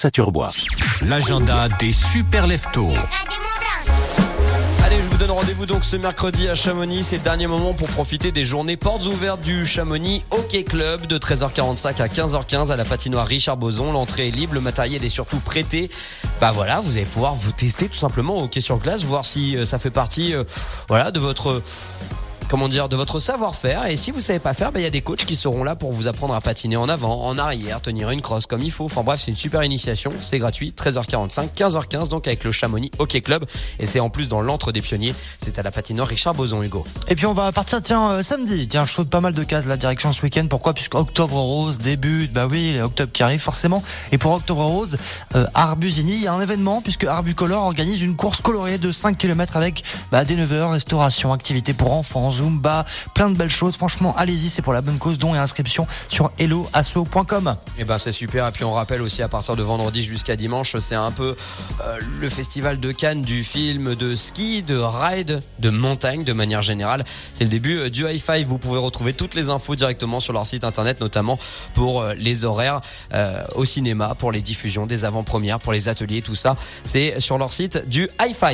Saturbois. L'agenda des super leftos. Allez, je vous donne rendez-vous donc ce mercredi à Chamonix. C'est le dernier moment pour profiter des journées portes ouvertes du Chamonix Hockey Club de 13h45 à 15h15 à la patinoire Richard Boson. L'entrée est libre, le matériel est surtout prêté. Bah voilà, vous allez pouvoir vous tester tout simplement au hockey sur glace, voir si euh, ça fait partie euh, voilà, de votre comment dire, de votre savoir-faire. Et si vous savez pas faire, bah, il y a des coachs qui seront là pour vous apprendre à patiner en avant, en arrière, tenir une crosse comme il faut. Enfin bref, c'est une super initiation. C'est gratuit. 13h45, 15h15, donc avec le Chamonix Hockey Club. Et c'est en plus dans l'antre des pionniers. C'est à la patinoire Richard Boson, Hugo. Et puis on va partir, tiens, euh, samedi. Tiens, je saute pas mal de cases la direction ce week-end. Pourquoi? Puisque Octobre Rose débute. Bah oui, Octobre qui arrive forcément. Et pour Octobre Rose, euh, Arbusini, il y a un événement puisque Arbucolor organise une course colorée de 5 km avec bah, des 9 heures, restauration, activités pour enfants, Zumba, plein de belles choses. Franchement, allez-y, c'est pour la bonne cause. Dons et inscription sur helloasso.com. Et ben c'est super. Et puis on rappelle aussi à partir de vendredi jusqu'à dimanche, c'est un peu euh, le festival de Cannes du film, de ski, de ride, de montagne de manière générale. C'est le début euh, du hi-fi. Vous pouvez retrouver toutes les infos directement sur leur site internet, notamment pour euh, les horaires au cinéma, pour les diffusions des avant-premières, pour les ateliers, tout ça. C'est sur leur site du hi-fi.